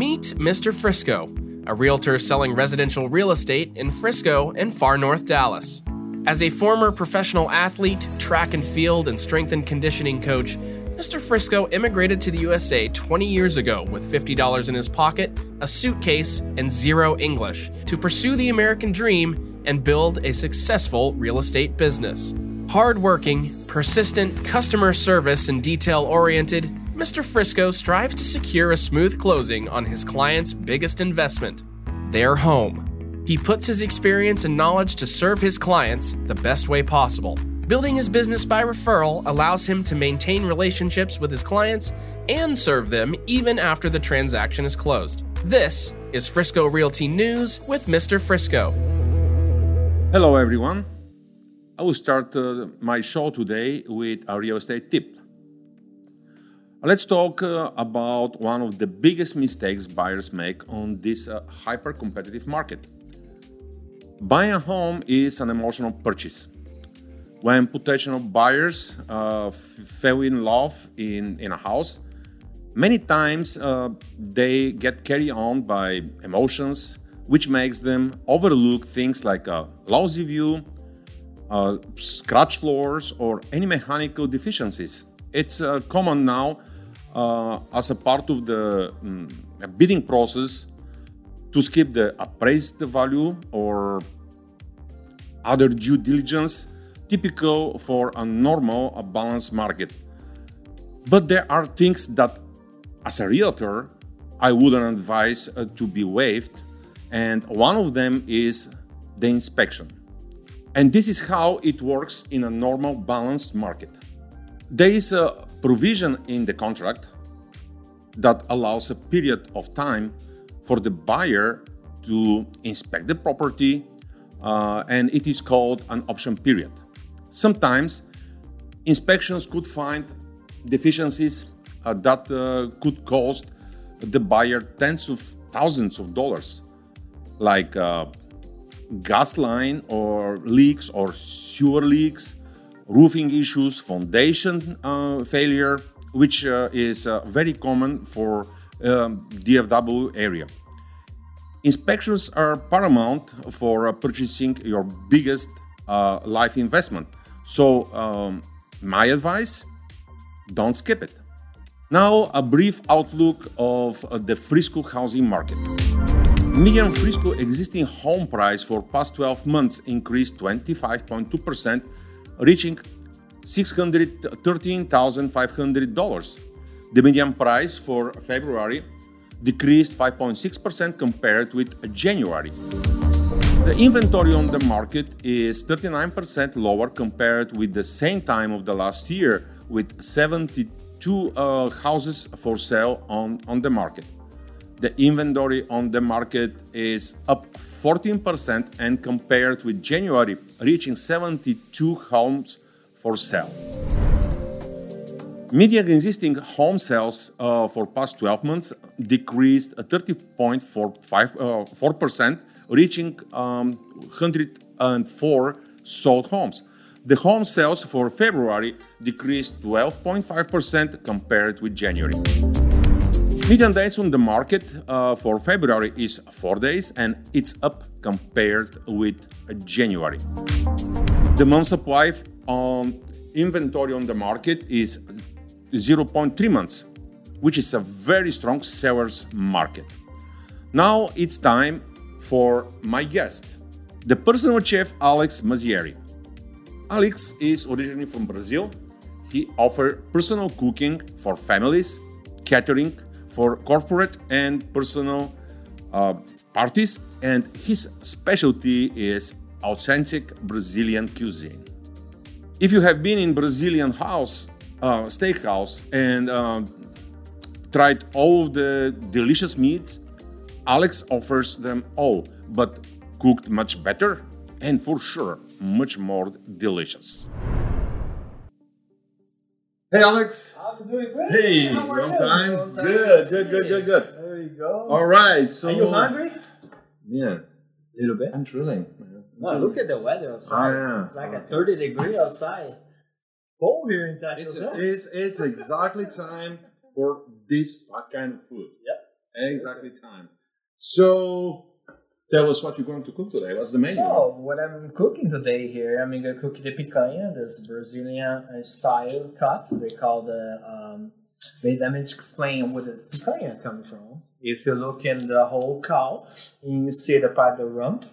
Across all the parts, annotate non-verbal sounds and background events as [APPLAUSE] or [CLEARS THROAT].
Meet Mr. Frisco, a realtor selling residential real estate in Frisco and far north Dallas. As a former professional athlete, track and field, and strength and conditioning coach, Mr. Frisco immigrated to the USA 20 years ago with $50 in his pocket, a suitcase, and zero English to pursue the American dream and build a successful real estate business. Hardworking, persistent, customer service, and detail oriented, Mr. Frisco strives to secure a smooth closing on his client's biggest investment their home. He puts his experience and knowledge to serve his clients the best way possible. Building his business by referral allows him to maintain relationships with his clients and serve them even after the transaction is closed. This is Frisco Realty News with Mr. Frisco. Hello, everyone. I will start uh, my show today with a real estate tip. Let's talk uh, about one of the biggest mistakes buyers make on this uh, hyper competitive market. Buying a home is an emotional purchase. When potential buyers uh, fell in love in, in a house, many times uh, they get carried on by emotions, which makes them overlook things like a lousy view, uh, scratch floors, or any mechanical deficiencies. It's uh, common now as a part of the um, bidding process to skip the appraised value or other due diligence typical for a normal a balanced market. But there are things that as a realtor i wouldn't advise uh, to be waived and one of them is the inspection. And this is how it works in a normal balanced market. There is a provision in the contract that allows a period of time for the buyer to inspect the property, uh, and it is called an option period. Sometimes inspections could find deficiencies uh, that uh, could cost the buyer tens of thousands of dollars, like uh, gas line or leaks or sewer leaks, roofing issues, foundation uh, failure, which uh, is uh, very common for um, DFW area. Inspections are paramount for purchasing your biggest life investment. So, um, my advice don't skip it. Now, a brief outlook of the Frisco housing market. Median Frisco existing home price for past 12 months increased 25.2%, reaching $613,500. The median price for February decreased 5.6% compared with January. The inventory on the market is 39% lower compared with the same time of the last year, with 72 uh, houses for sale on, on the market. The inventory on the market is up 14% and compared with January, reaching 72 homes for sale. Median existing home sales uh, for past 12 months decreased 30.4%, uh, reaching um, 104 sold homes. The home sales for February decreased 12.5% compared with January. Median days on the market uh, for February is 4 days and it's up compared with January. The month supply on inventory on the market is 0.3 months, which is a very strong seller's market. Now it's time for my guest, the personal chef Alex Mazieri. Alex is originally from Brazil. He offers personal cooking for families, catering for corporate and personal uh, parties, and his specialty is authentic Brazilian cuisine. If you have been in Brazilian house, uh, steakhouse, and uh, tried all the delicious meats, Alex offers them all, but cooked much better and for sure much more delicious. Hey, Alex. I'm doing great. Hey, How are long you? time. Long time Good, no good, good, good, good. There you go. All right. So Are you hungry? Yeah, A little bit. I'm thrilling. No, look at the weather outside. Oh, yeah. It's like a 30 degree outside. Cold here in Texas. It's, huh? it's it's exactly time for this kind of food. Yep. Exactly time. So, tell us what you're going to cook today. What's the menu? So, what I'm cooking today here, I'm gonna cook the picanha, this Brazilian uh, style cut. They call the. Um, let me explain where the picanha come from. If you look in the whole cow, you see the part of the rump,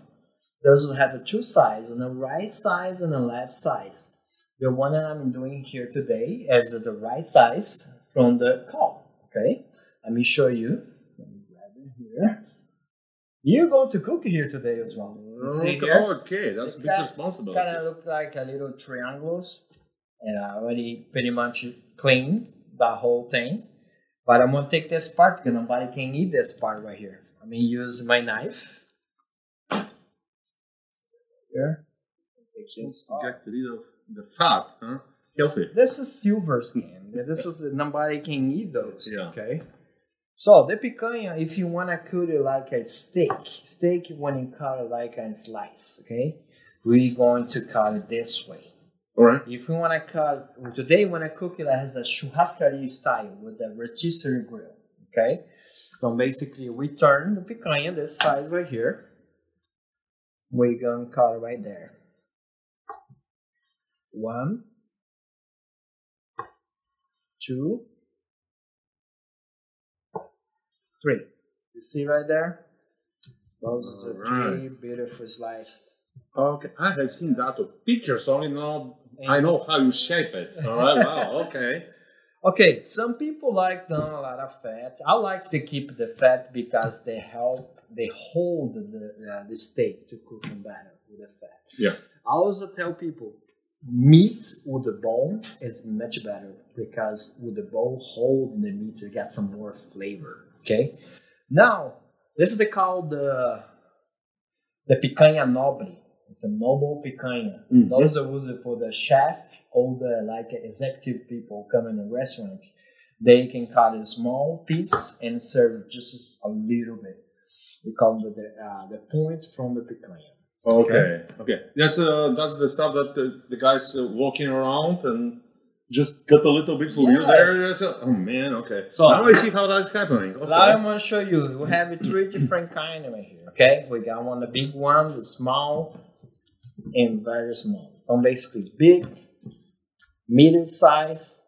those have the two sides, on the right side and the left side. The one that I'm doing here today is the right size from the cow. Okay, let me show you. Let me grab it here. You're going to cook here today as well. You see Okay, okay, that's a big kind- responsibility. Kind of look like a little triangles, and I already pretty much clean the whole thing. But I'm gonna take this part because nobody can eat this part right here. I'm gonna use my knife. Here. Take this off. Get rid of the fat, huh? Healthy. This is silver skin. This is nobody can eat those. Yeah. Okay. So the picanha, if you wanna cut it like a steak, steak when you cut it like a slice, okay, we're going to cut it this way. All right. If you wanna cut today, when I cook it, has a churrascaria style with the rotisserie grill. Okay. So basically, we turn the picanha this size right here. We're gonna cut it right there. One, two, three. You see right there? Those are Alright. three beautiful slices. Okay, I have seen that of pictures, only know I know how you shape it. All right, wow, [LAUGHS] okay. Okay, some people like them a lot of fat. I like to keep the fat because they help, they hold the uh, the steak to cook them better with the fat. Yeah. I also tell people meat with the bone is much better because with the bone hold the meat, it gets some more flavor. Okay. Now this is the called the the picanha noble. It's a noble picanha. Mhm. Those are used for the chef or the like executive people come in a restaurant. They can cut a small piece and serve just a little bit. We call it the uh, the point from the picanha. Okay, okay. That's uh, that's the stuff that the, the guys uh, walking around and just cut a little bit for you there. Yes. Oh man, okay. So- now I see how that's happening. Okay. Now I'm gonna show you. We have three different kind right here. Okay, we got one the big one, the small, and very small. So basically big, middle size,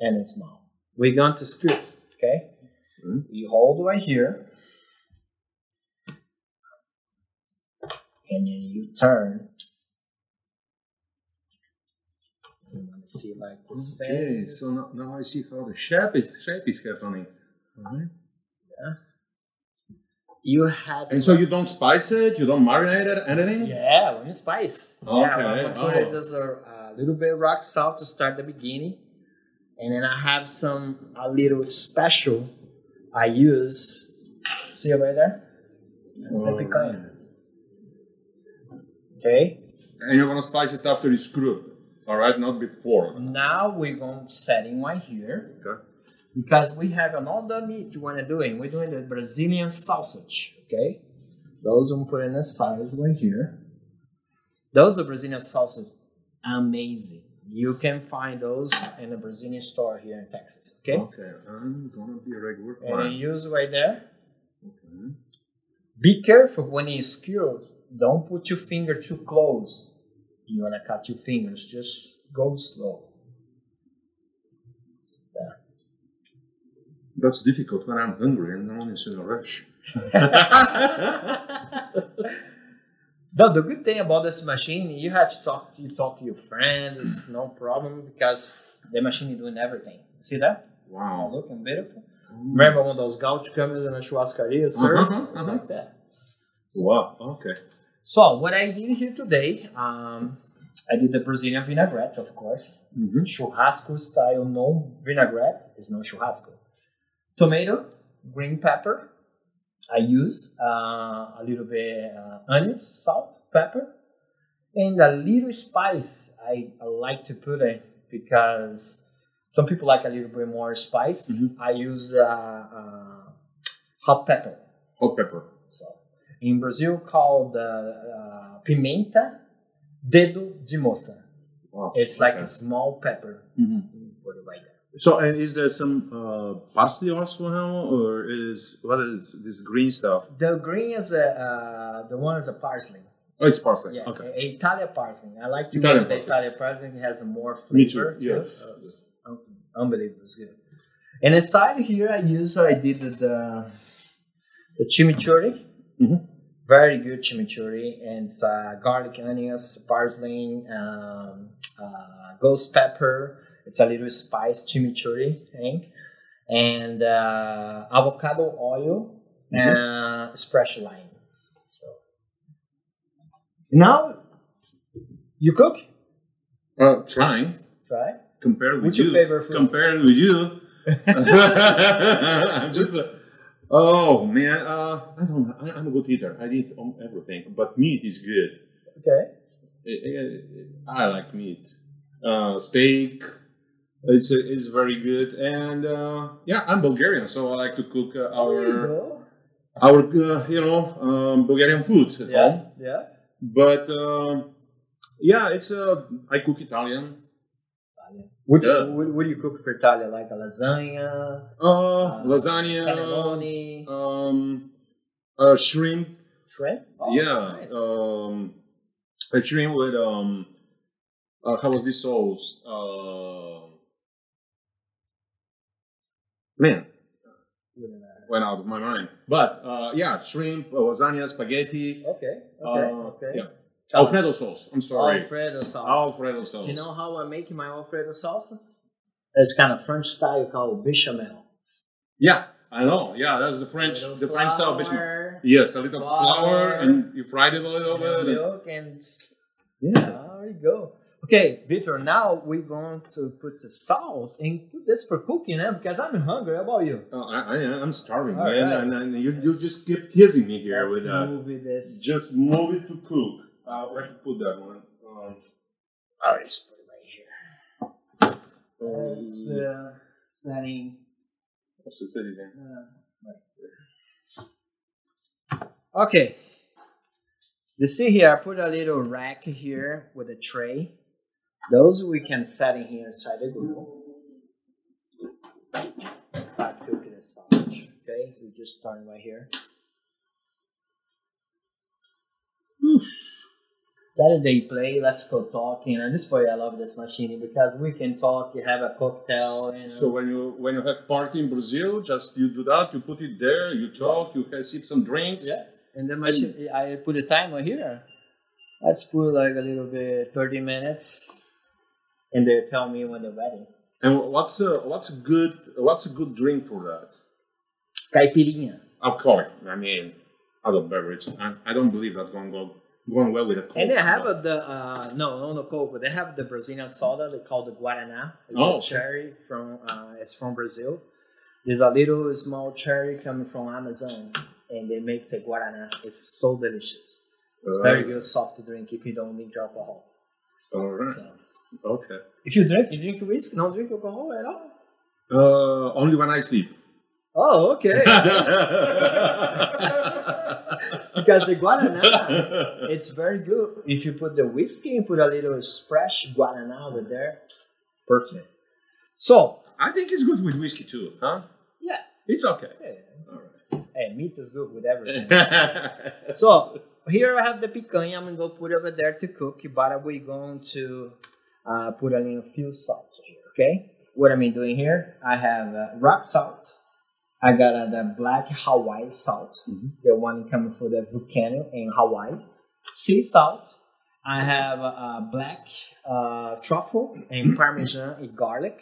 and small. We're going to screw. Okay, Mhm. you hold right here, and then you turn. You to see like the Okay, same. so now, now I see how the shape is shape is happening. Alright. You had And so you don't spice it, you don't marinate it, anything? Yeah, with spice. Yeah, Okay, I'm gonna put it oh. just a, a little bit of rock salt to start the beginning, and then I have some a little special I use. See right there? That's the picanha. Okay. And you're gonna spice it after you screw. All right, not before. Now we're going to setting right here Okay. because we have another meat you want to do. We're doing the Brazilian sausage. Okay. Those I'm putting the size right here. Those are Brazilian sausages. Amazing. You can find those in the Brazilian store here in Texas. Okay. Okay, I'm gonna be a regular And you use right there. Okay. Be careful when you skewer. Don't put your finger too close. You wanna cut your fingers. Just go slow. There. That's difficult when I'm hungry and no one is in a rush. [LAUGHS] No, the good thing about this machine, you have to talk to you talk to your friends, no problem, because the machine is doing everything. See that? Wow. looking beautiful. Remember when those gaucho cameras in the churrascaria serve? Uh-huh, It's uh-huh. like that. Wow. Okay. So what I did here today, um, I did the Brazilian vinaigrette, of course. Mm-hmm. Churrasco style, no vinaigrette is no churrasco. Tomato, green pepper. I use uh, a little bit uh, onions, salt, pepper, and a little spice. I, I like to put it because some people like a little bit more spice. Mhm. I use uh, uh, hot pepper. Hot pepper. So in Brazil, called uh, uh, pimenta dedo de moça. Wow. It's like Okay. a small pepper. Mhm. You Put it. So, and is there some uh, parsley also, or is what is this green stuff? The green is a, uh, the one is a parsley. Oh, it's parsley. Yeah, Okay. a- Italian parsley. I like to Italian use the. Italian parsley. It has more Me too, flavor. yes. Uh, unbelievable. It's good. And inside here, I use I did the the, the chimichurri. Mhm. Very good chimichurri, and it's uh, garlic, onions, parsley, um, uh, ghost pepper. It's a little spice chimichurri thing, and uh, avocado oil and fresh lime. So now you cook, Uh, trying Try. compared with What's you. your favorite food? Compared with you. [LAUGHS] [LAUGHS] I'm just. Oh man, uh, I don't. I, I'm a good eater. I eat everything, but meat is good. Okay. I- I, I like meat. Uh, steak. It's it's very good, and uh, yeah, I'm Bulgarian, so I like to cook uh, our our uh, you know um, Bulgarian food at Yeah. home. Yeah. But um, yeah, it's uh, I cook Italian. What, Yeah. do, what, what do you cook for Italia? Like a lasagna, Uh, lasagna, cannelloni, um, uh, shrimp. shrimp? Oh, yeah, nice. um, a shrimp with um, uh, how was this sauce? Uh, man, went out of my mind. But uh, yeah, shrimp, uh, lasagna, spaghetti. Okay. Okay. Uh, okay. Yeah, Alfredo sauce. I'm sorry, Alfredo sauce. Alfredo sauce. Do you know how I make my Alfredo sauce? It's kind of French style called bechamel. Yeah, I know. Yeah, that's the French, the French style bechamel. Yes, a little Flour. flour, and you fried it a little bit. and- milk, and Yeah. there you go. Okay, Viktor. Now we're going to put the salt and put this for cooking, eh? Because I'm hungry. How about you? Oh, I, I, I'm starving, All man, right. and, and you, you just keep teasing me here Let's with move this. Just move it to cook. Uh, where to put that one? Um, All right, just put it right here. um, It's uh, setting. what's the city then? Uh, right there. Okay. You see here, I put a little rack here with a tray. Those we can set in here inside the grill. Start cooking the sausage. Okay, we just starting right here. That they play. Let's go talking. And this is why I love this machine because we can talk. You have a cocktail. And So when you when you have party in Brazil, just you do that. You put it there. You talk. You have, sip some drinks. Yeah, and then machine. I put a timer here. Let's put like a little bit, thirty minutes, and they tell me when they're ready. And what's a what's a good what's a good drink for that? Caipirinha. Alcoholic. I mean, other beverage. I, I don't believe that's going go going well with a coke. And they have but- a, the uh, no, no, no Coke, but they have the Brazilian soda. They call the Guaraná. It's Oh, a okay. cherry from. Uh, it's from Brazil. There's a little small cherry coming from Amazon, and they make the Guaraná. It's so delicious. It's very Uh, good soft drink if you don't drink alcohol. All right. So, Okay. if you drink, you drink whiskey, don't drink alcohol at all. Uh, only when I sleep. Oh, okay. [LAUGHS] because the guaraná, it's very good. If you put the whiskey and put a little fresh guaraná over there, perfect. So, I think it's good with whiskey too, huh? yeah, It's okay. hey, All right. hey, meat is good with everything. [LAUGHS] so here I have the picanha. I'm gonna go put over there to cook, but we're going to uh, put a little few salt here. Okay, what am I doing here? I have uh, rock salt. I got uh, the black Hawaii salt, Mhm. the one coming from the volcano in Hawaii. Sea salt. I have uh, black uh, truffle and [COUGHS] parmesan and garlic,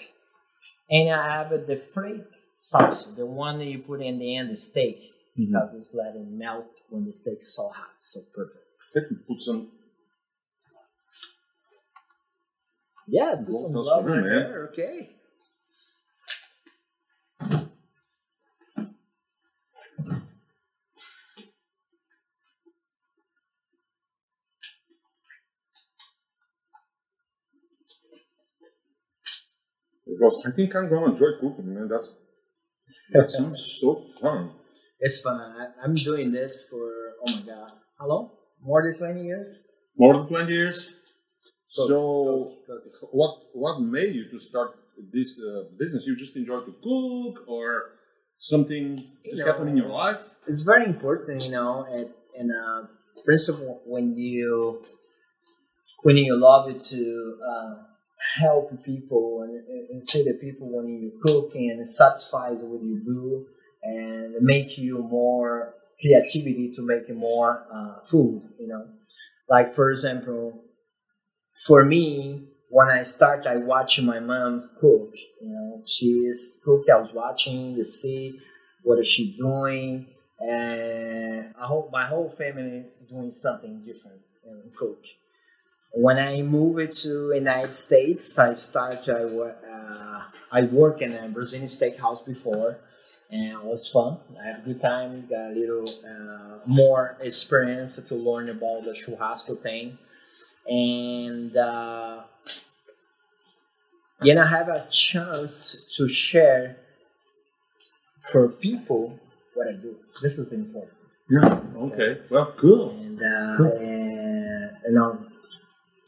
and I have the flake salt, the one that you put in the end of the steak because it's letting melt when the steak's so hot. So perfect. Let me put some. Yeah, put some love in there. Okay. Because I think I'm gonna enjoy cooking, man. That's that sounds so fun. It's fun. I, I'm doing this for oh my god, how long? More than twenty years. More than twenty years. Cook, so, cook, cook. what what made you to start this uh, business? You just enjoy to cook, or something just know, happened in your life? It's very important, you know, and, and uh, principle when you when you love it to uh, help people and, and see the people when you cook and satisfies what you do and make you more creativity to make more uh, food you know? Like for example for me when i start i watch my mom cook you know? She is cook i was watching to see what is she doing and i hope my whole family doing something different and cook when I moved to United States, I started. I, uh, I worked in a Brazilian steakhouse before, and it was fun. I had a good time. Got a little uh, more experience to learn about the churrasco thing, and uh, then I have a chance to share for people what I do. This is important. Yeah. Okay. Well, cool. And, uh, and you know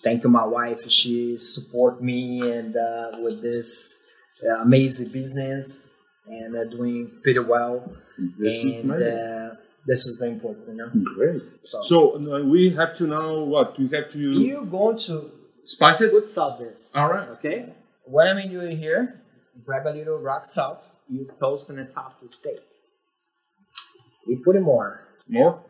thank you, my wife. She support me and uh, with this uh, amazing business and uh, doing pretty well. This is and amazing. uh, this is very important, you know. Great. So, So uh, we have to know what we have to you're going to spice it. put salt this, All right. okay? What I'm doing here, grab a little rock salt. You toast on the top of the steak. You put it more. More.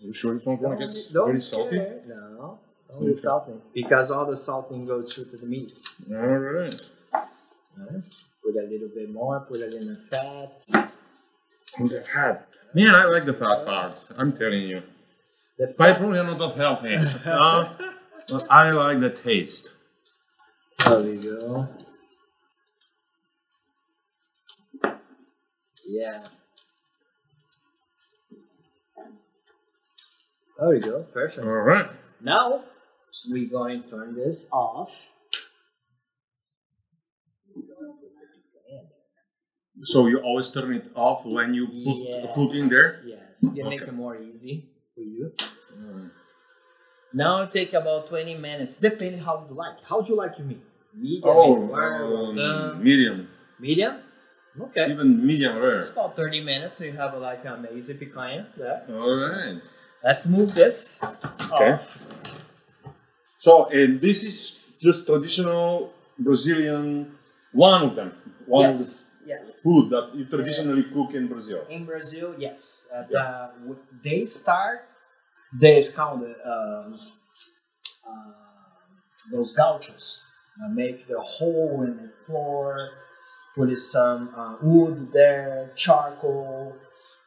You sure it's not gonna get Don't very salty? care. No, only salting because all the salting goes through to the meat. All right. Alright. Put a little bit more, put a little fat. And the fat. Man, I like the fat part. I'm telling you. The But fat. probably not that healthy. [LAUGHS] uh, but I like the taste. There we go. Yeah. There we go. Perfect. All right. Now we're going to turn this off. So you always turn it off when you put Yes. food in there. Yes, you can make it more easy for you. Now take about 20 minutes, depending how you like. How do you like your meat? Medium, Oh, medium rare, um, medium. medium? Okay. Even medium rare. It's about 30 minutes, so you have like an amazing picanha there. All right. Let's move this Okay. off. So, and this is just traditional Brazilian, one of them, one of the Yes, yes. food that you traditionally cook in Brazil. In Brazil, yes. Uh, the, they start, they called um, uh, those gauchos. Uh, make the hole in the floor, put some uh, wood there, charcoal,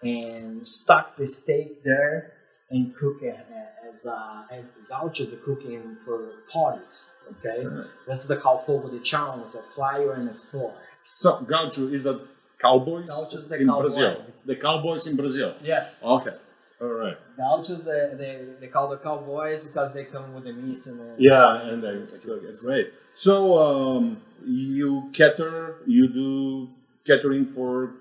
and stuck the steak there and cook as uh, as gaucho the cooking for parties. Okay, Right. this is the called fogo de chão. It's a flyer and a floor. So, gaucho is that cowboys Gauchos, the in cowboy. Brazil. The cowboys in Brazil. Yes. Okay. All right. Gauchos, they, they, they call the cowboys because they come with the meat and the Yeah, and then it's great. So, um, you cater, you do catering for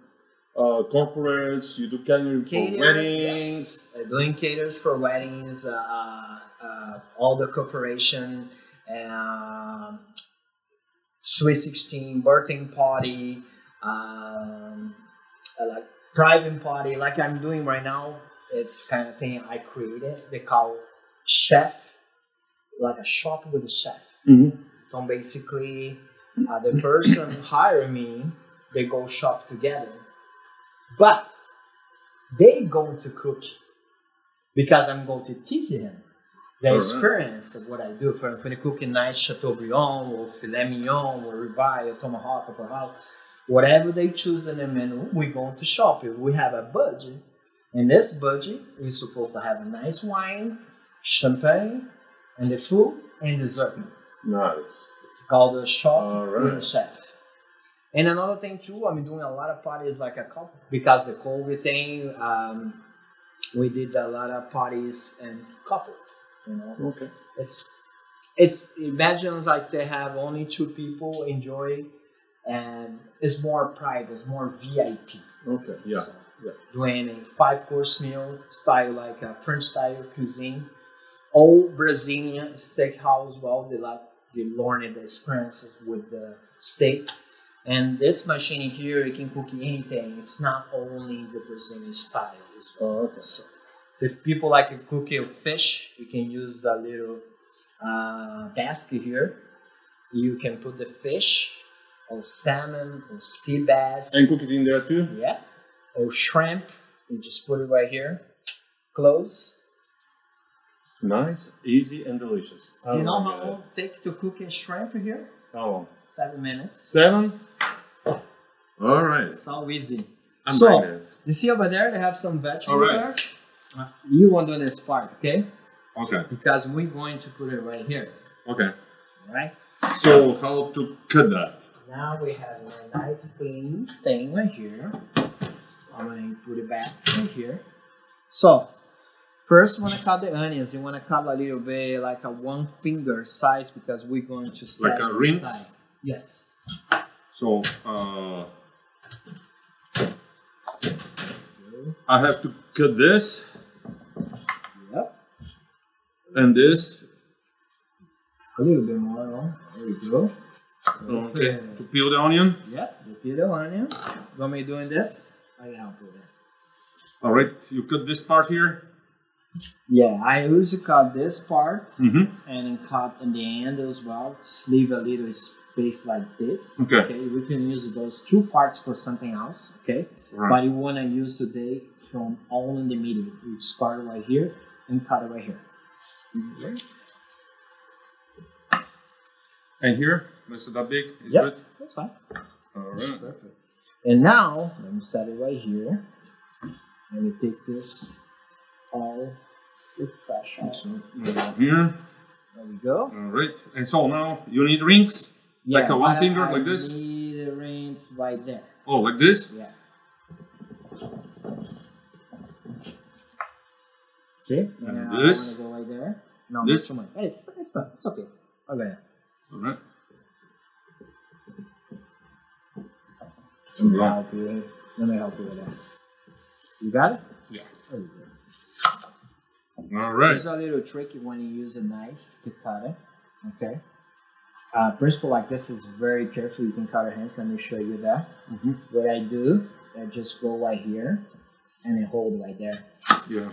uh, corporates, you do catering for weddings. yes. Doing caters for weddings, uh, uh, all the corporation, um, Sweet 16, birthday party, um, uh, like private party, like I'm doing right now. It's kind of thing I created. They call chef, like a shop with a chef. Mhm. So basically, uh, the person hire me, they go shop together, but they going to cook because I'm going to teach them the experience of what I do. For for the cooking nice Chateaubriand or filet mignon or ribeye or tomahawk or whatever they choose in the menu, we're going to shop it. We have a budget. In this budget, we're supposed to have a nice wine, champagne, and the food and dessert. Nice. It's called a shop Alright. with the chef. And another thing too, I'm doing a lot of parties like a couple because the COVID thing. Um, we did a lot of parties and couple. You know, Okay. it's it's imagine like they have only two people enjoy, and it's more private, it's more VIP. Okay. Yeah. So, yeah. Doing a five course meal style like a French style cuisine, all Brazilian steakhouse. Well, they like they learn the experiences with the steak. And this machine here, you can cook anything. It's not only the Brazilian style as well. So if people like to cook fish, you can use the little uh, basket here. You can put the fish, or salmon, or sea bass. And cook it in there too? Yeah. Or shrimp. You just put it right here. Close. Nice, easy, and delicious. Do you know Oh how long it take to cook a shrimp here? How long? Seven minutes. Seven? All right. So easy. I'm So- like. You see over there, they have some vegetables All right. there. Uh, you want to do this part, okay? Okay, Because we're going to put it right here. okay. All right. So, how to cut that? Now we have a nice clean thing right here. I'm gonna put it back right here. So first, you wanna cut the onions. You wanna cut a little bit, like a one finger size, because we're going to set Like a it rings? Yes. So, uh, I have to cut this Yep. and this. A little bit more. No? There we go. Okay. To peel the onion. Yep. The peel the onion. You want me doing this? I can help with it. All right. You cut this part here. Yeah, I usually cut this part Mm-hmm. and then cut in the end as well. Just leave a little space like this. Okay. we can use those two parts for something else. Okay. Right. But you want to use today from all in the middle. You start right here and cut it right here. And here, is it that big? Is Yep. good? That's fine. All right. Perfect. And now let me set it right here. Let me take this all with fresh out. Uh, here. There we go. All right. And so now you need rings. Like a one finger, I like this? Need the rings right there. Oh, like this. Yeah. See? And Yeah, this? I want to go right there. No, This? too much. It's, it's fine. It's okay. Okay. All right. Let me Yeah. help you. Let me help you with that. You got it? Yeah. There you go. All right. There's a little tricky when you use a knife to cut it. Okay. Uh, principle like this is very careful. You can cut your hands. Let me show you that. Mhm. What I do, I just go right here and I hold right there. Yeah.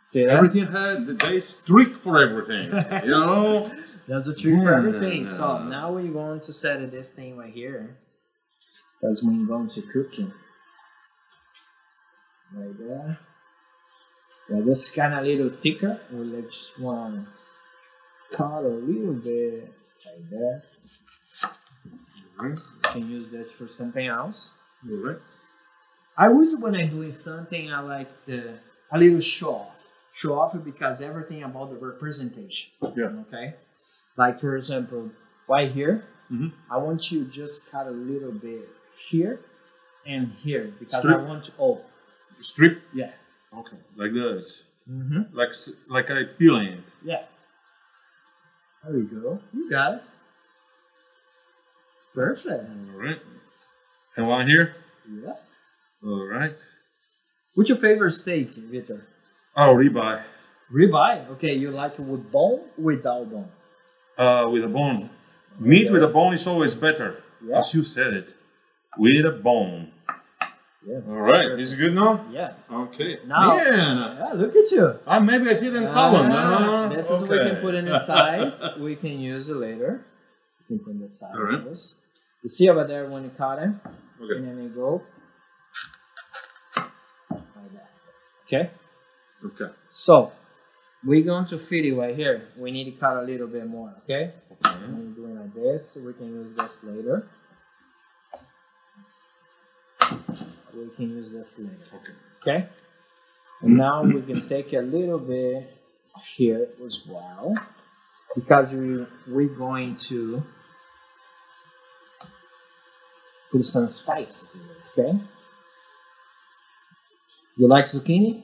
See that? Everything had the base trick for everything. [LAUGHS] you know. That's a trick for everything. So now we're going to set this thing right here. That's when you're going to cook it. Right there. Yeah, this kind of little thicker. We just want to cut a little bit like that. Right. You can use this for something else. Right. I always when I'm doing something, I like to a little show off. Show off because everything about the representation. Yeah. Okay. Like for example, right here, Mhm. I want you just cut a little bit here and here because Strip. I want to. Oh, Strip. yeah. Okay. Like this. Mm-hmm. Like like I peeling it. Yeah. There we go. You got it. Perfect. All right. And one here. Yeah. All right. What's your favorite steak, Viktor? Oh, ribeye. Ribeye. Okay, you like it with bone, without bone. Uh, with a bone. Meat with a bone is always better. Yeah. As you said it. With a bone. Yeah. All right. Is it good now? Yeah. Okay. Now- Man. Yeah, look at you. Ah, maybe I didn't column. Ah, Ah, this is what we can put in the side. we can use it later. We can put in the side. All right. You see over there when you cut it, and then you go like that. Okay. Okay. So we're going to fit it right here. We need to cut a little bit more. Okay. When you're doing like this, we can use this later. We can use this later. Okay. Okay. And now we can take a little bit here as well, because we we're going to put some spices in it. Okay. You like zucchini?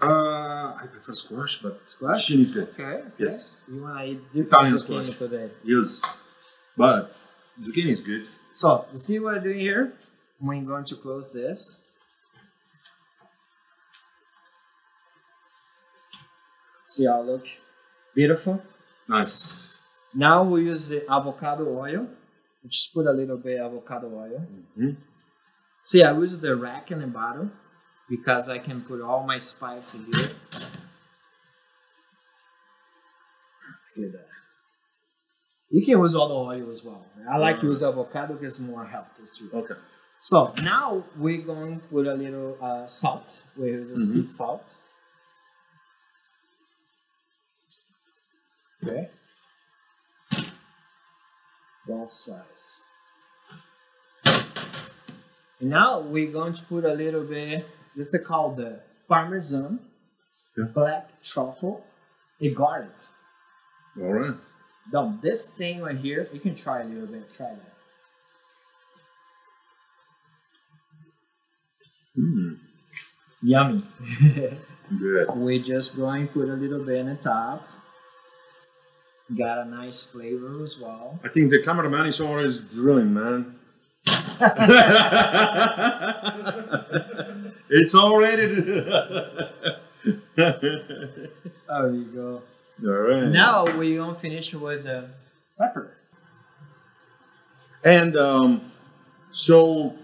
Uh, I prefer squash, but Squash? zucchini is good. Okay. okay. Yes. You want to eat different Italian zucchini squash. today? Yes. But zucchini is good. So you see what I'm doing here? We're going to close this. See how it look beautiful. Nice. Now we use the avocado oil. We just put a little bit avocado oil. Mhm. See, I use the rack in the bottom because I can put all my spice in here. Look at that. You can use all the oil as well. I like to use avocado because it's more healthy too. Okay. So now we're going to put a little uh, salt. We the sea salt. Okay. Both sides. And now we're going to put a little bit. This is called the Parmesan, Yeah. black truffle, and garlic. All right. Now this thing right here, you can try a little bit. Try that. Mm. Yummy. [LAUGHS] Good. We're just going to put a little bit on the top. Got a nice flavor as well. I think the cameraman is always drilling, man. [LAUGHS] it's already. There you go. All right. Now we're gonna finish with the pepper. And um, so,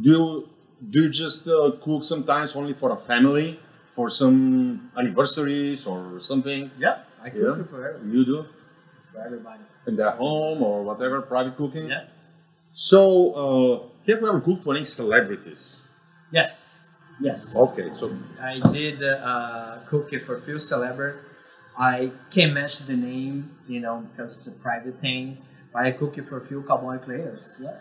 do do you just uh, cook sometimes only for a family, for some anniversaries or something? Yeah, I cook Yeah. it for everybody. You do For everybody. in their home or whatever, private cooking. Yeah. So, uh, have you ever cooked for any celebrities? Yes. Yes. Okay, so I did uh, cook it for a few celebrities. I can't mention the name, you know, because it's a private thing. But I cook it for a few cowboy players. Yeah.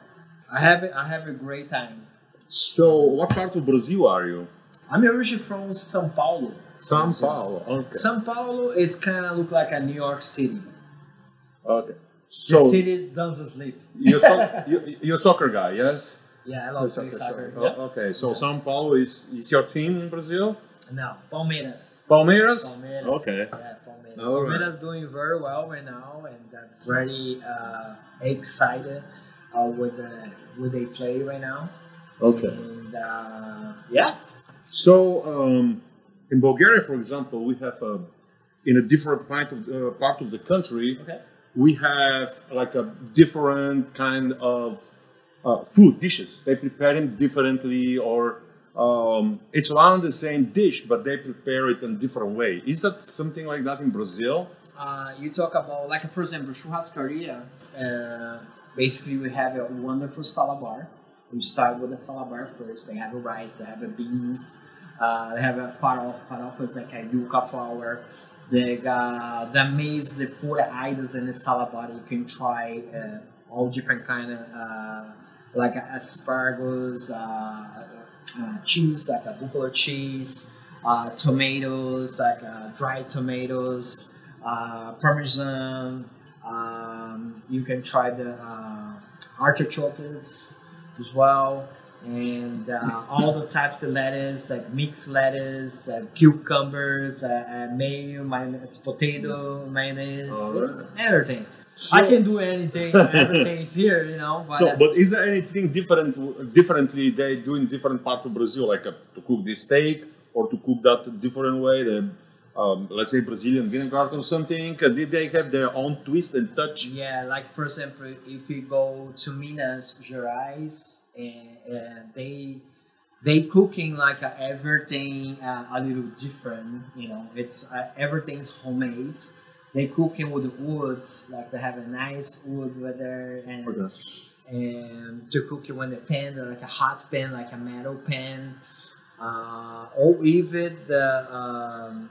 I have. I have a great time. So what part of Brazil are you? I'm originally from São Paulo. São. Paulo. Okay. São Paulo, it's kind of look like a New York City. Okay. the So city doesn't sleep. you're, so, [LAUGHS] you, you're a soccer guy, yes? Yeah, I love Soccer, soccer. soccer. Oh, okay, so São Paulo is, is your team in Brazil? No, Palmeiras. Palmeiras? Palmeiras. Okay. Yeah, Palmeiras. All right. Palmeiras doing very well right now, and I'm very uh, excited uh, with the with they play right now. Okay. And uh, yeah, So um, in Bulgaria, for example, we have a, in a different part of, uh, part of the country, okay. we have like a different kind of uh, food dishes. They prepare them differently, or um, it's around the same dish, but they prepare it in a different way. Is that something like that in Brazil? Uh, you talk about like for example churrascaria. Uh, basically, we have a wonderful salad bar. We start with a salad bar first. They have a rice, they have a beans, uh, they have a farofa. Farofa is like a yuca flour. They got the maize, the four items in the salad bar. You can try uh, all different kind of uh, like asparagus, uh, uh, cheese like a buffalo cheese, uh, tomatoes like dried tomatoes, parmesan. Um, you can try the artichokes as well, and uh, all the types of lettuce like mixed lettuce, uh, cucumbers, uh, uh, mayo, mayonnaise, potato, mayonnaise, Alright. everything. So- I can do anything. Everything's here, you know. But, So, uh, but is there anything different, differently they do in different parts of Brazil, like uh, to cook this steak or to cook that different way? The, um, let's say Brazilian vinegar or something. Did they have their own twist and touch? Yeah, like for example, if you go to Minas Gerais, and, and they they cooking like uh, everything uh, a little different. You know, it's uh, everything's homemade. They cooking with wood, like they have a nice wood with there, and Okay. and to cook it when the pan, like a hot pan, like a metal pan, uh, or even the um,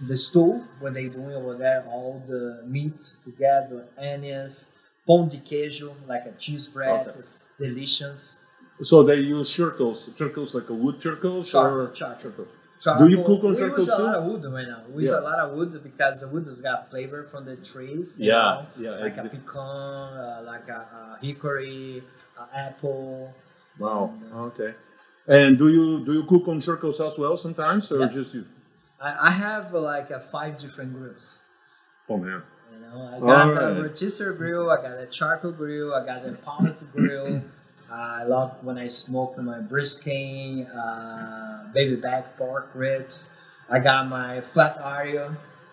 the stew when they doing over there, all the meat together, onions, pão de queijo, like a cheese bread, Okay. it's delicious. So they use circles, circles like a wood circles Charcoal, or charcoal. Do you cook on we charcoal use a too? lot of wood right now. We use Yeah. a lot of wood because the wood has got flavor from the trees. you Yeah, know, yeah, like a exactly. pecan, uh, like a, a hickory, uh, apple. Wow. And, uh, Okay. And do you do you cook on circles as well sometimes, or Yeah. just you? I, I have uh, like uh, five different grills. Oh man. You know, I got Alright. the rotisserie grill, I got the charcoal grill, I got the pellet grill. I love when I smoke my brisket, uh, baby back pork ribs. I got my flat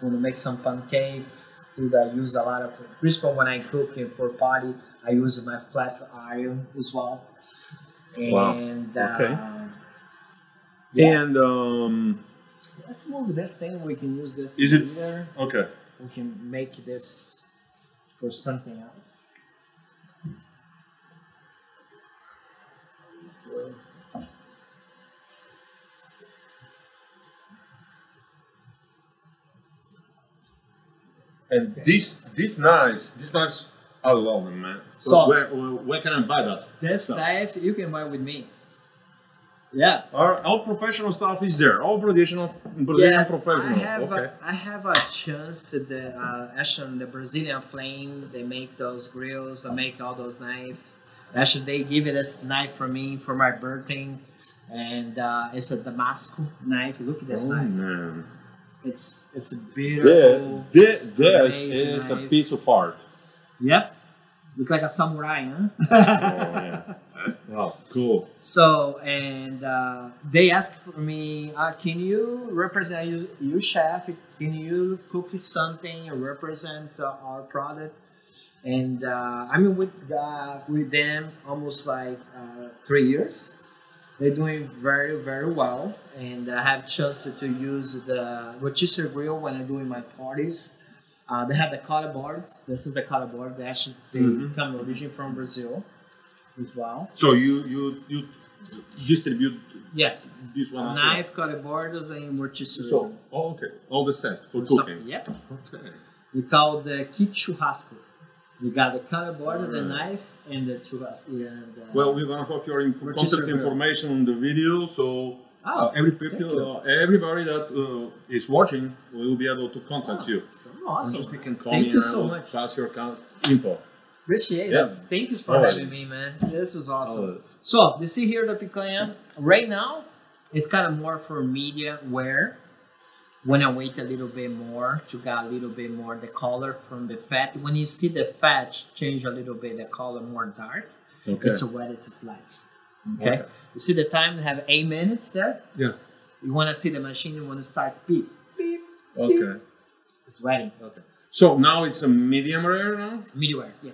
Want to make some pancakes? Do that? Use a lot of. Principally when I cook it for party, I use my flat iron as well. Wow. Okay. uh, yeah. And um, let's move this thing. We can use this Is it- later. okay. We can make this for something else. And these these knives, these knives, I love them, man. So So- where, where where can I buy that? This stuff? knife you can buy with me. Yeah. Our, all professional stuff is there. All Brazilian, Brazilian professional. I have okay. a, I have a chance to the uh, actually the Brazilian flame. They make those grills. They make all those knives. Actually, they give it this knife for me for my birthday, and uh, it's a Damascus knife. Look at this oh, knife. man. It's it's a This, beautiful. this, this Amazing is a piece of art. Yep. Look like a samurai, huh? Oh, [LAUGHS] yeah. Wow, cool. So and uh, they asked for me, uh, can you represent you, you chef? Can you cook something and represent uh, our product? And uh, I'm with uh, with them almost like uh, three years. They're doing very very well, and I have chance to, use the rotisserie grill when I'm doing my parties. Uh, they have the color boards. This is the color board. They actually they Mhm. come originally from Brazil as well. So you you you distribute Yes, this one well? knife, cutting boards, and rotisserie. So oh, okay, all the set for So- cooking. Yep. Okay. We call the kit churrasco. You got the cutting board, the knife, and the churrasco. And, uh, Well, we're gonna have your inf- contact information on the video, so oh, uh, every people, uh, everybody that uh, is watching will be able to contact you. so awesome. You can call Thank me you so much. Pass your account info. Appreciate Yeah. it. Thank you for Always. having me, man. This is awesome. Always. So, you see here the picanha. Right now, it's kind of more for media wear. When I wait a little bit more to get a little bit more the color from the fat. When you see the fat change a little bit, the color more dark, Okay. it's ready to slice. Okay. Okay. You see the time? You have eight minutes there. yeah. You want to see the machine? You want to start beep beep. Okay. It's ready. Okay. So now it's a medium rare now. Medium wear. Yeah.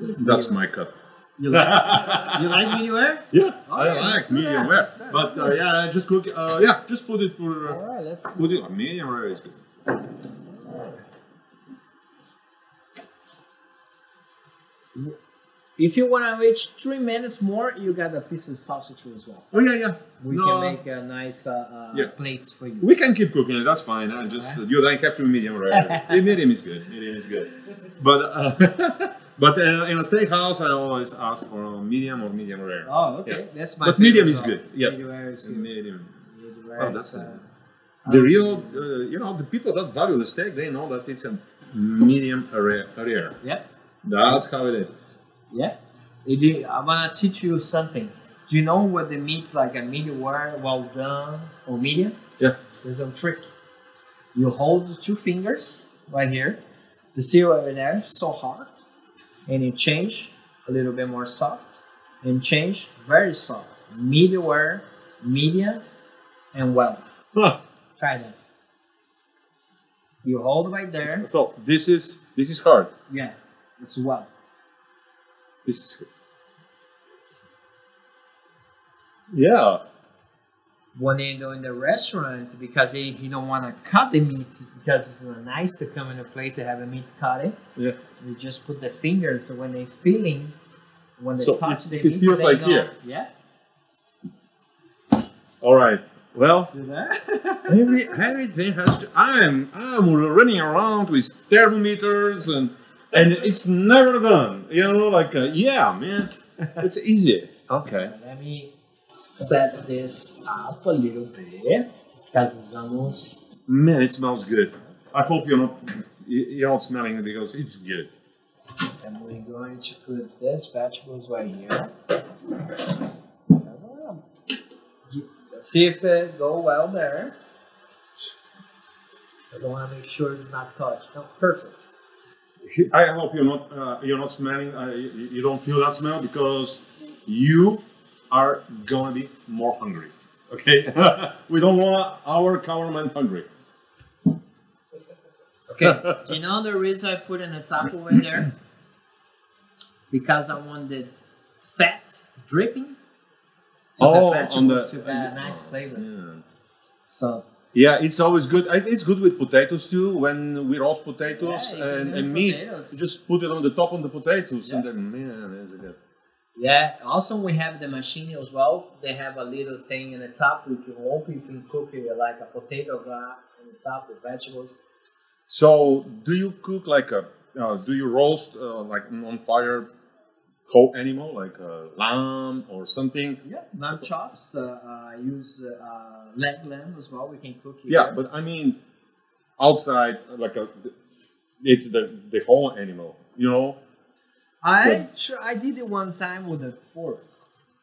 That's my cup. You like, you like medium? [LAUGHS] Yeah, Oh, I yeah, like medium rare, let's do that. but uh, yeah, just cook. Uh, yeah, just put it for. All Uh, right. Let's. put it. Uh, medium rare is good. If you want to reach three minutes more, you got a piece of sausage as well. Oh yeah, yeah. We No, can make a nice uh, uh, Yeah. plates for you. We can keep cooking it. That's fine. I just you don't have to medium rare. [LAUGHS] Medium is good. Medium is good. But uh, [LAUGHS] but uh, in a steakhouse, I always ask for a medium or medium rare. Oh, okay. Yes. That's my. But medium is good. Yeah. Medium rare is good. Medium. Medium Oh, that's is, uh, The real, uh, you know, the people that value the steak, they know that it's a medium rare. rare. Yep. That's how it is. Yeah. It is- I'm gonna teach you something. Do you know what the meat's like a medium rare, well done, or medium? Yeah. There's a trick. You hold the two fingers right here, the seal over there, so hard, and you change a little bit more soft, and change very soft. Medium rare, medium, and well. Huh. Try that. You hold right there. So this is this is hard. Yeah, it's well. This is yeah. When you go in the restaurant because they, you don't want to cut the meat because it's not nice to come in a plate to have a meat cut it. Yeah. You just put the fingers so when they feeling, when they So touch it- the it meat, feels they like know- here. Yeah. All right. Well, every, everything has to. I'm I'm running around with thermometers and and it's never done. You know, like uh, yeah, man, it's easy. Okay. Let me set this up a little bit because it's almost. Man, it smells good. I hope you're not you- you're not smelling it because it's good. And we're going to put this vegetables right here. See if it go well there. I don't want to make sure it's not touched. No, perfect. I hope you're not uh, you're not smelling. Uh, you, you don't feel that smell because you are gonna be more hungry. Okay, [LAUGHS] we don't want our cameraman hungry. Okay. [LAUGHS] you know the reason I put in the top over there? Because I wanted fat dripping. So Oh, the on the- to have a nice flavor. Yeah. So Yeah, it's always good. It's good with potatoes too. When we roast potatoes Yeah, and, and meat, potatoes. you just put it on the top of the potatoes, and then man, is it good. Yeah. Also we have the machine as well. They have a little thing in the top we can open, you can cook it like a potato glass on the top with vegetables. So, do you cook like a? Uh, do you roast uh, like on fire, whole animal like a lamb or something? Yeah, lamb chops. Uh, uh, use uh, uh, leg lamb as well. We can cook it. Yeah, but I mean, outside like a, it's the the whole animal. You know, I Yeah. tr- I did it one time with the pork.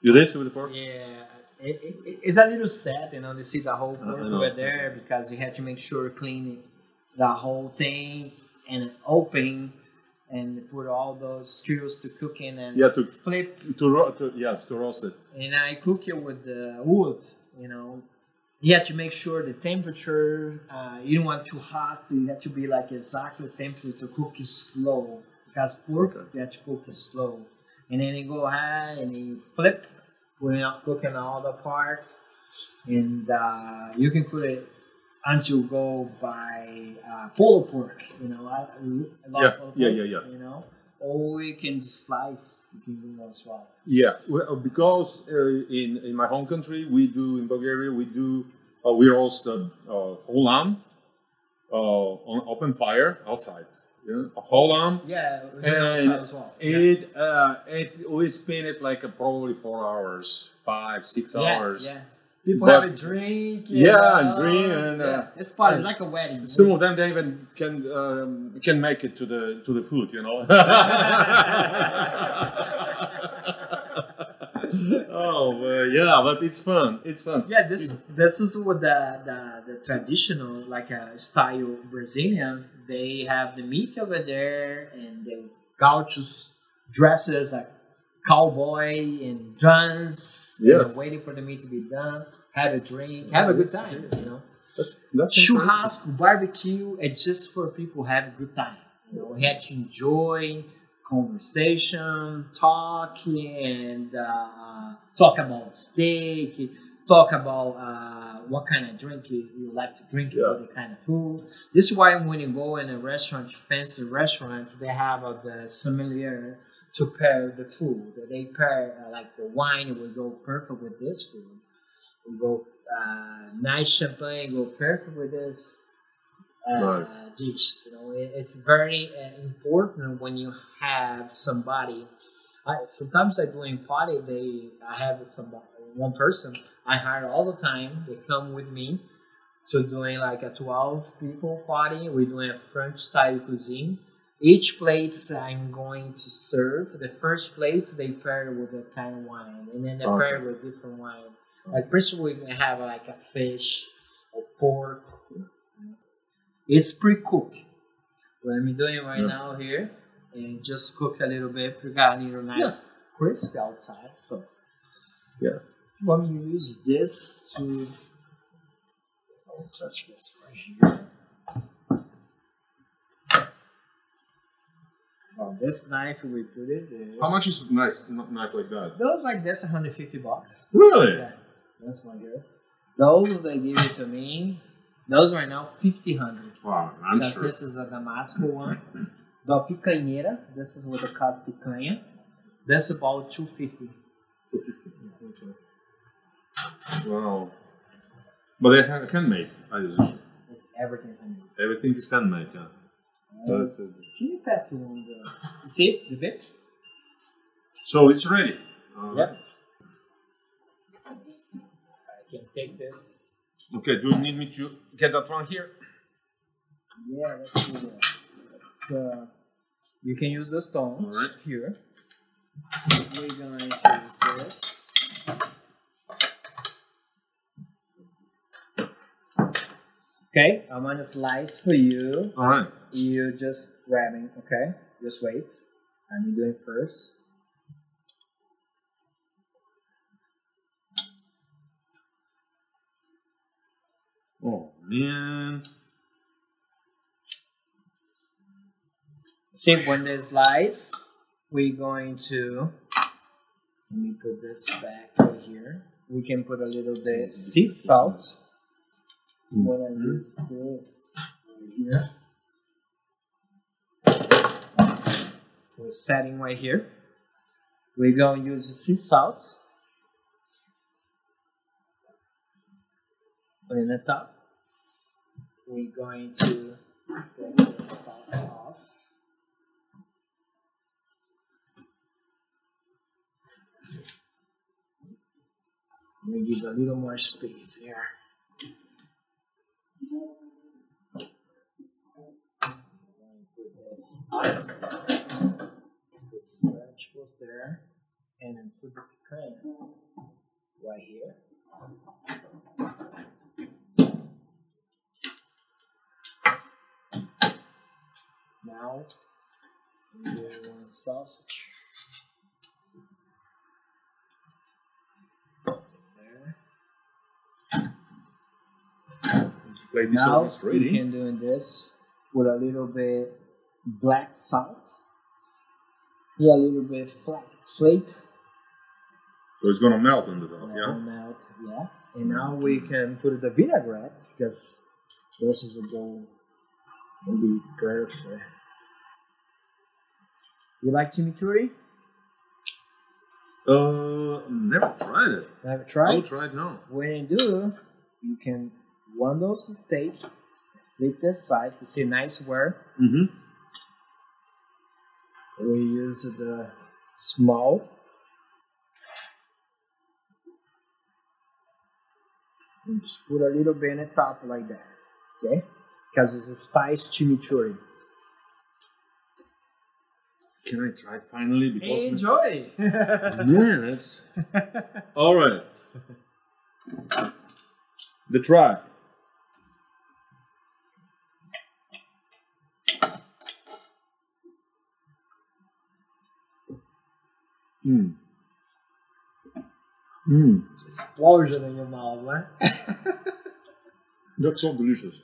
you did it with the pork. Yeah, it, it, it's a little sad, you know, to see the whole pork over there because you had to make sure clean the whole thing and open and put all those skills to cooking and Yeah, to flip. to, ro- to yes to roast it. And I cook it with the wood, you know. You have to make sure the temperature. Uh, you don't want too hot. You have to be like exactly temperature to cook it slow because pork you have to cook it slow. And then you go high and then you flip, putting out cooking all the parts, and uh, you can put it until go by uh, polo pork. You know, I, I love Yeah, polo yeah, pork, yeah, yeah. You know, or you can slice. You can do as well. Yeah, well, because uh, in in my home country we do in Bulgaria we do uh, we roast a uh, whole lamb uh, on open fire outside. Yeah, a whole lamb. Yeah, And well. Yeah. It uh, it we spin it like uh, probably four hours, five six Yeah, hours. Yeah. People But- have a drink. Yeah, and drink and, uh, yeah. it's fun, like a wedding. Some of them they even can um, can make it to the to the food, you know. [LAUGHS] oh well, yeah, but it's fun. It's fun. yeah, this this is what the the, the traditional like a style Brazilian. They have the meat over there, and the gauchos dresses a cowboy and drums. you know, waiting for the meat to be done. Have a drink. Have a good time. You know. That's, that's churrasco, barbecue, it's just for people have a good time. You know, we had to enjoy conversation, talk, and uh, talk about steak, talk about uh, what kind of drink you, you like to drink, Yeah. what kind of food. This is why when you go in a restaurant, fancy restaurants, they have uh, the sommelier to pair the food. They pair uh, like the wine it will go perfect with this food. Will go uh, nice champagne go perfect with this uh, Nice. dish. You know, it, it's very uh, important when you have somebody. I, sometimes I do in party. They I have somebody, one person I hire all the time. They come with me to doing like a twelve people party. We're doing a French style cuisine. Each plates I'm going to serve. The first plates they pair with a kind of wine, and then they Okay. pair with different wine. Like principally, we can have like a fish or pork. It's pre-cooked. What I'm doing right Yeah. now here, and just cook a little bit. We got a little nice crisp outside, so Yeah. Let me use this to. I'll touch this right here. On this knife, we put it. Is, How much is nice not knife like that? Those like this, 150 bucks. Really? Yeah, that's one here. Those they give it to me. Those right now, 50 Wow, I'm sure. this is a Damasco one. [LAUGHS] The picanheira, this is what they call picanha. That's about 250. 250. Wow. But they ha- handmade, I assume. It's everything handmade. Everything is handmade, yeah. Ah. That's it. Can you pass one? The, you see the bit? So it's ready. All Yep. right. I can take this. Okay, do you need me to get that one here? Yeah, let's do that. Let's, uh, you can use the stones Alright. here. We're going to use this. Okay, I'm gonna slice for you. All right. You just grabbing, okay? Just wait. I'm doing first. Oh man. See when they slice, we're going to let me put this back right here. We can put a little bit sea salt. Mm-hmm. When I use this right here. We're setting right here. We're going to use the sea salt. Put in the top. We're going to take the sauce off. Me give a little more space here. Put the vegetables there, and then put the picanha right here. Now, we one sausage. This Now we ready. can do this with a little bit black salt. Yeah, a little bit flat flake. So it's gonna melt in the top, yeah? melt. Yeah. And now we can put the vinaigrette because this is a bowl. Will be perfect. You like chimichurri? Uh, never tried it. Have you I'll tried? try it now. When you do, you can one those steak, flip this side to see nice wear. Mm-hmm. We use the small. And just put a little bit on the top like that. Okay? Because it's a spice chimichurri. Can I try it finally? Because Enjoy! [LAUGHS] yeah, that's [LAUGHS] all right. The try. Hmm. Hmm. Explosion in your mouth, man. [LAUGHS] That's so delicious.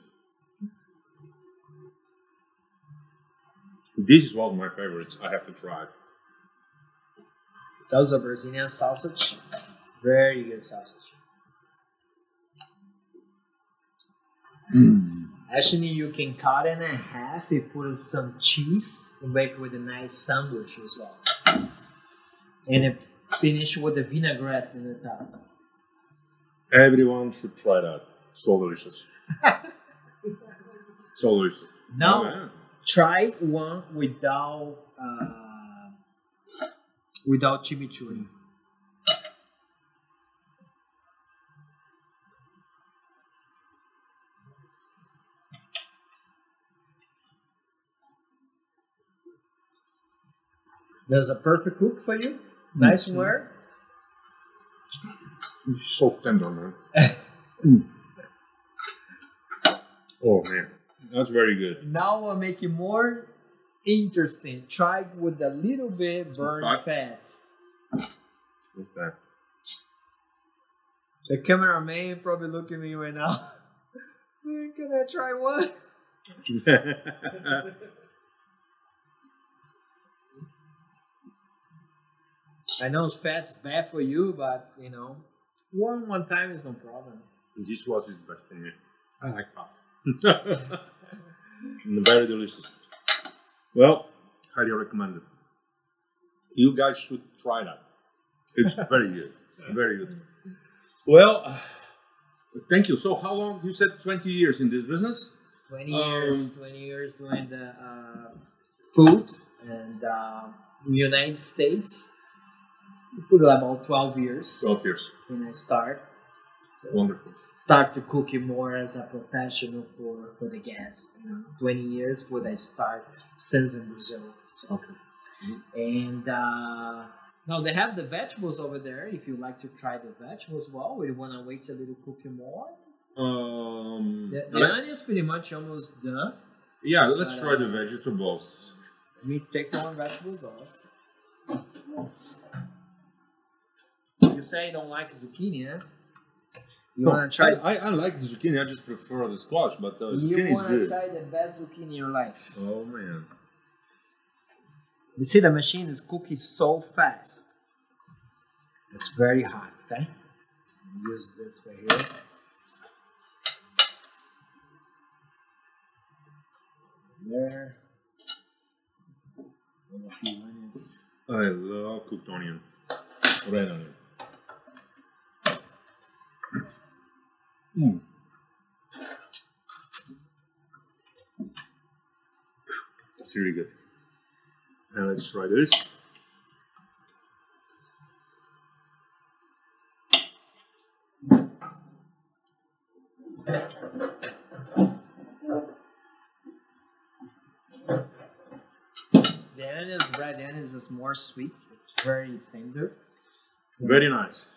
This is one of my favorites. I have to try. That was a Brazilian sausage. Very good sausage. Mm. Actually, you can cut it in half and put some cheese and make with a nice sandwich as well. And then finish with the vinaigrette in the top. Everyone should try that. So delicious. [LAUGHS] so delicious. Now, Oh, try one without uh, without chimichurri. There's a perfect cook for you. Nice and rare. It's so tender, man. [LAUGHS] Mm. Oh man, that's very good. Now I'll make it more interesting. Try with a little bit burnt Fat. fat. Okay. The cameraman probably looking at me right now. [LAUGHS] Can I try one? [LAUGHS] I know fat's bad for you, but you know, one one time is no problem. this was is best for me. I like fat. And [LAUGHS] very delicious. Well, highly recommended. You guys should try that. It's [LAUGHS] very good. Very good. Well, uh, thank you. So, how long? You said 20 years in this business? Twenty years, Um, twenty years doing the uh, food and uh, in the United States. Put about twelve years 12 years. when I start. So Wonderful. start to cooking more as a professional for, for the guests. You know, 20 years when I start since in Brazil. So, Okay. And uh, now they have the vegetables over there. If you like to try the vegetables, well, we want to wait a little cooking more. Um, The, the onion is pretty much almost done. yeah, let's But, try uh, the vegetables. Let me take one vegetables off. You say you don't like zucchini, huh? You No, want to try? I, I, I like the zucchini. I just prefer the squash, but the you zucchini is want to try the best zucchini in your life? Oh man. You see, the machine is cooking so fast. It's very hot, okay? Use this right here. There. A few minutes. I love cooked onion. Red onion. Mm. That's really good. And let's try this. The onion is red, the onion is more sweet. It's very tender. Very nice.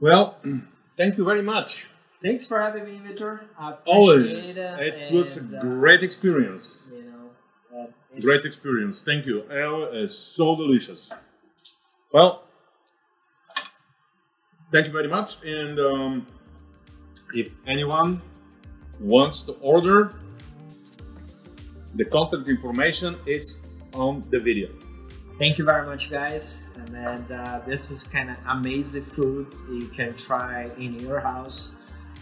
Well, [CLEARS THROAT] thank you very much. Thanks for having me, Viktor. Always. it. It was a uh, great experience. You know, uh, Great experience. Thank you. It's so delicious. Well, thank you very much. And um, if anyone wants to order, the contact information is on the video. Thank you very much, guys. And then uh, this is kind of amazing food you can try in your house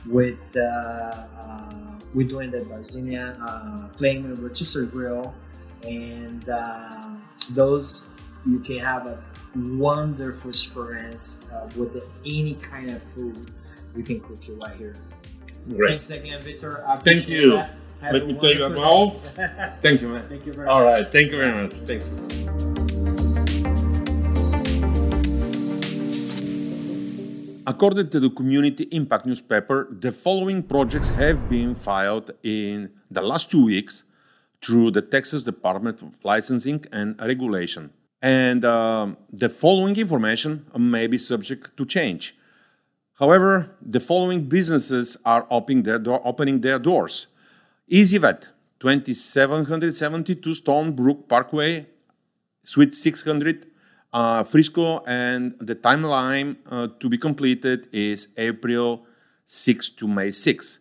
with uh, uh, we're doing the Brazilian uh, flame rotisserie grill, and uh, those you can have a wonderful experience uh, with any kind of food you can cook it right here. Great. Thanks again, Viktor. Thank you. that. Have Let me take that wonderful off. [LAUGHS] Thank you, man. Thank you very All much. right. Thank you very much. Thanks. According to the Community Impact newspaper, the following projects have been filed in the last two weeks through the Texas Department of Licensing and Regulation. And um, the following information may be subject to change. However, the following businesses are opening their, door, opening their doors. EasyVet, 2772 Stonebrook Parkway, Suite 600, uh, Frisco, and the timeline uh, to be completed is April 6 to May 6.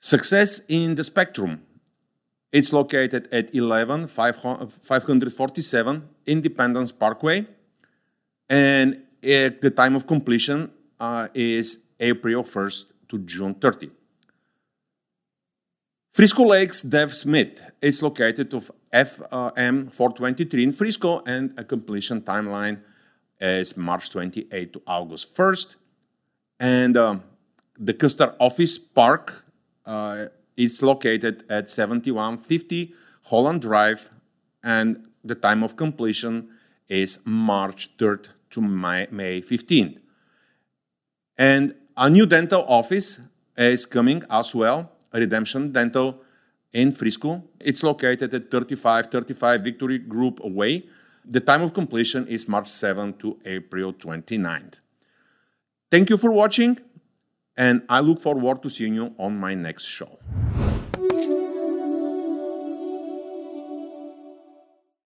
Success in the Spectrum. It's located at 11 547 Independence Parkway, and at the time of completion uh, is April 1st to June 30. Frisco Lakes Dev Smith is located of FM 423 in Frisco, and a completion timeline is March 28 to August 1st. And um, the Custer Office Park uh, is located at 7150 Holland Drive, and the time of completion is March 3rd to May, May 15th. And a new dental office is coming as well, Redemption Dental in Frisco. It's located at 3535 Victory Group Way. The time of completion is March 7 to April 29th. Thank you for watching, and I look forward to seeing you on my next show.